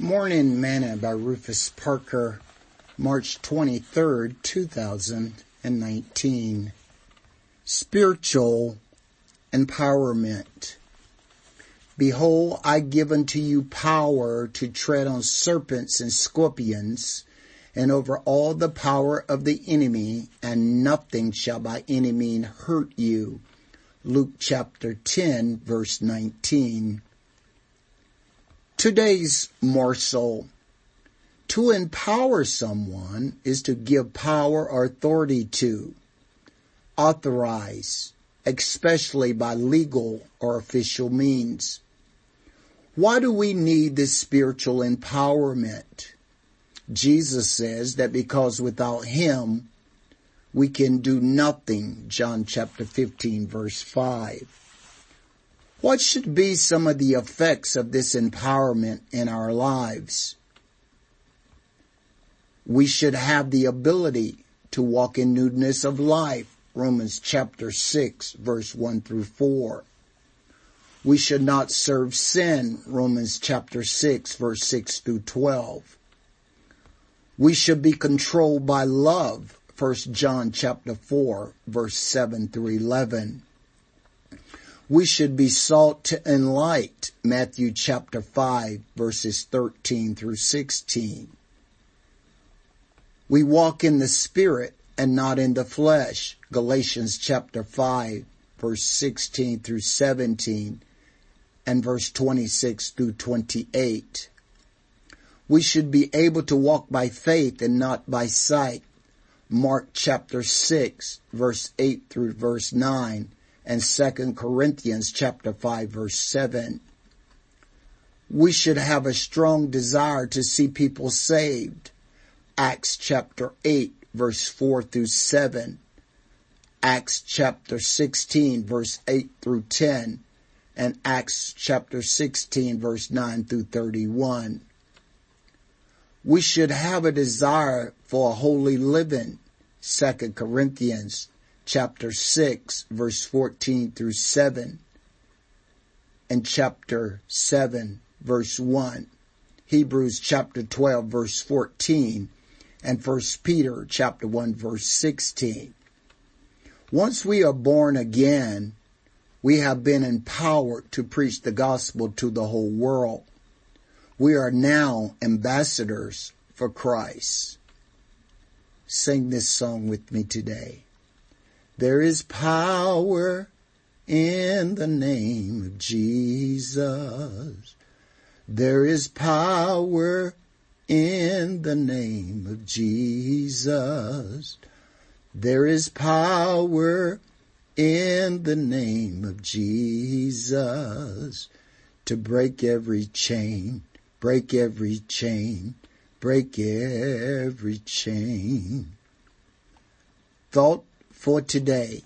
Morning Manna by Rufus Parker, March 23rd, 2019. Spiritual Empowerment. Behold, I give unto you power to tread on serpents and scorpions, and over all the power of the enemy, and nothing shall by any means hurt you. Luke chapter 10, verse 19. Today's morsel. To empower someone is to give power or authority to, authorize, especially by legal or official means. Why do we need this spiritual empowerment? Jesus says that because without Him, we can do nothing. John chapter 15 verse 5. What should be some of the effects of this empowerment in our lives? We should have the ability to walk in newness of life. Romans chapter 6 verse 1 through 4. We should not serve sin. Romans chapter 6 verse 6 through 12. We should be controlled by love. 1 John chapter 4 verse 7 through 11. We should be salt and light, Matthew chapter 5 verses 13 through 16. We walk in the spirit and not in the flesh, Galatians chapter 5 verse 16 through 17 and verse 26 through 28. We should be able to walk by faith and not by sight, Mark chapter 6 verse 8 through verse 9 and 2 Corinthians chapter 5 verse 7. We should have a strong desire to see people saved. Acts chapter 8 verse 4 through 7. Acts chapter 16 verse 8 through 10 and Acts chapter 16 verse 9 through 31. We should have a desire for a holy living. 2 Corinthians chapter 6 verse 14 through 7 and chapter 7 verse 1. Hebrews chapter 12 verse 14 and 1 Peter chapter 1 verse 16. Once we are born again, we have been empowered to preach the gospel to the whole world. We are now ambassadors for Christ. Sing this song with me today. There is power in the name of Jesus. There is power in the name of Jesus. There is power in the name of Jesus to break every chain, break every chain, break every chain. Thought for today.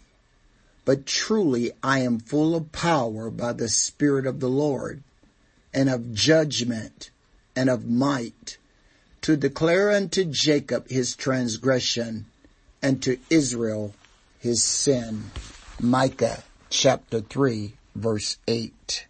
But truly I am full of power by the Spirit of the Lord and of judgment and of might to declare unto Jacob his transgression and to Israel his sin. Micah chapter 3 verse 8.